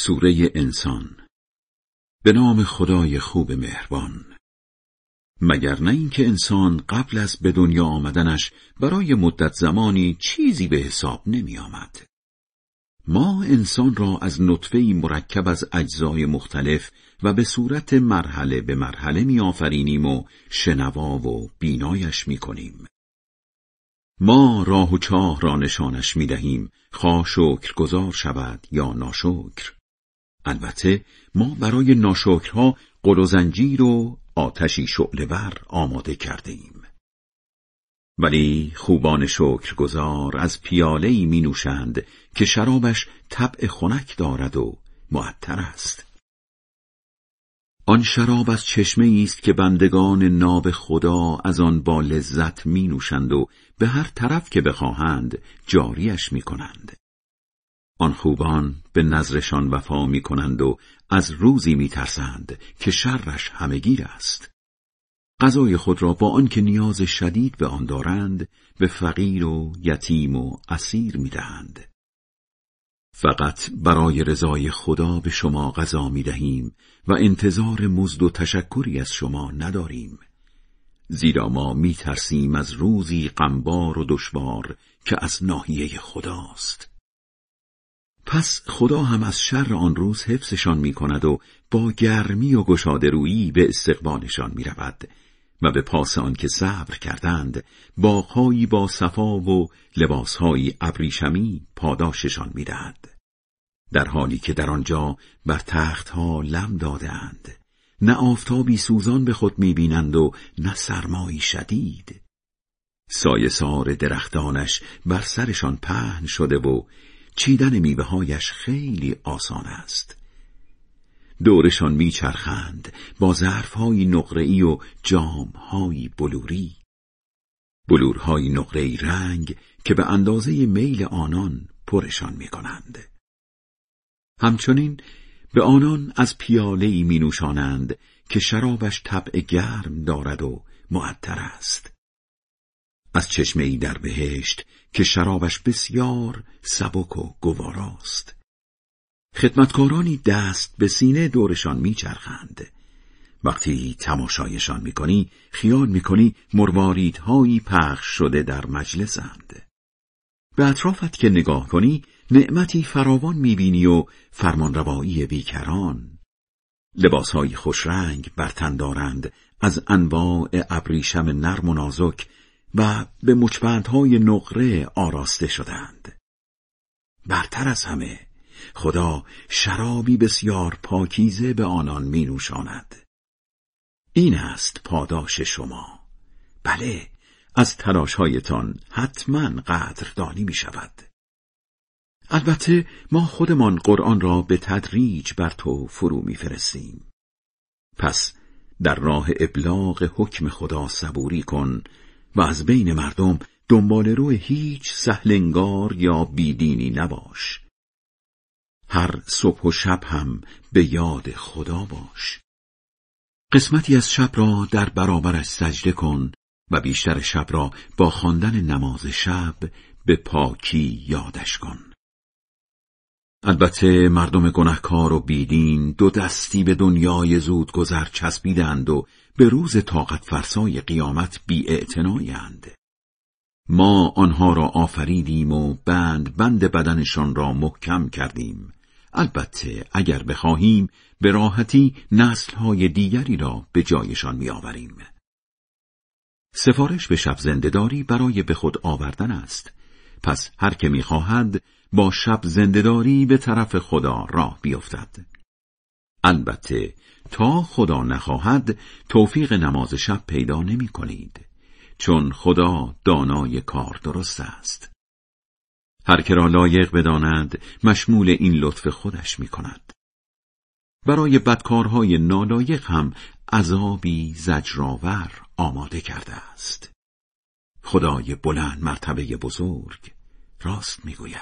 سوره انسان به نام خدای خوب مهربان مگر نه اینکه انسان قبل از به دنیا آمدنش برای مدت زمانی چیزی به حساب نمی آمد. ما انسان را از نطفه مرکب از اجزای مختلف و به صورت مرحله به مرحله می آفرینیم و شنوا و بینایش می کنیم. ما راه و چاه را نشانش می دهیم خواه شکر گذار شود یا ناشکر. البته ما برای ناشکرها قل و زنجیر و آتشی شعلهور آماده کرده ایم. ولی خوبان شکرگزار از پیاله می نوشند که شرابش طبع خنک دارد و معطر است. آن شراب از چشمه است که بندگان ناب خدا از آن با لذت می نوشند و به هر طرف که بخواهند جاریش می کنند. آن خوبان به نظرشان وفا می کنند و از روزی می ترسند که شرش همگیر است. غذای خود را با آنکه نیاز شدید به آن دارند به فقیر و یتیم و اسیر می دهند. فقط برای رضای خدا به شما غذا می دهیم و انتظار مزد و تشکری از شما نداریم. زیرا ما می ترسیم از روزی غمبار و دشوار که از ناحیه خداست. پس خدا هم از شر آن روز حفظشان می کند و با گرمی و گشاده رویی به استقبالشان می رود و به پاس آن که صبر کردند باغهایی با صفا و لباسهایی ابریشمی پاداششان می دهد. در حالی که در آنجا بر تختها لم دادند نه آفتابی سوزان به خود می بینند و نه سرمایی شدید سایه سار درختانش بر سرشان پهن شده و چیدن میوههایش خیلی آسان است. دورشان میچرخند با ظرفهایی نقره‌ای و جامهایی بلوری. بلورهای نقره‌ای رنگ که به اندازه میل آنان پرشان می‌کنند. همچنین به آنان از پیاله می نوشانند که شرابش طبع گرم دارد و معطر است. از چشمه ای در بهشت که شرابش بسیار سبک و گواراست. خدمتکارانی دست به سینه دورشان میچرخند. وقتی تماشایشان می‌کنی خیال می‌کنی مرواریدهایی پخش شده در مجلسند. به اطرافت که نگاه کنی نعمتی فراوان می‌بینی و فرمانروایی بیکران. لباسهای خوشرنگ برتن دارند از انواع ابریشم نرم و نازک و به مچبندهای نقره آراسته شدند برتر از همه خدا شرابی بسیار پاکیزه به آنان می نوشاند. این است پاداش شما بله از تلاشهایتان حتما قدردانی می شود البته ما خودمان قرآن را به تدریج بر تو فرو میفرستیم. پس در راه ابلاغ حکم خدا صبوری کن و از بین مردم دنبال روی هیچ سهلنگار یا بیدینی نباش. هر صبح و شب هم به یاد خدا باش. قسمتی از شب را در برابرش سجده کن و بیشتر شب را با خواندن نماز شب به پاکی یادش کن. البته مردم گنهکار و بیدین دو دستی به دنیای زود گذر چسبیدند و به روز طاقت فرسای قیامت بی ما آنها را آفریدیم و بند بند بدنشان را محکم کردیم. البته اگر بخواهیم به راحتی نسلهای دیگری را به جایشان میآوریم. سفارش به شب زندهداری برای به خود آوردن است. پس هر که می‌خواهد با شب زندهداری به طرف خدا راه بیفتد. البته تا خدا نخواهد توفیق نماز شب پیدا نمی کنید چون خدا دانای کار درست است. هر که را لایق بداند مشمول این لطف خودش می کند برای بدکارهای نالایق هم عذابی زجرآور آماده کرده است. خدای بلند مرتبه بزرگ راست می‌گوید.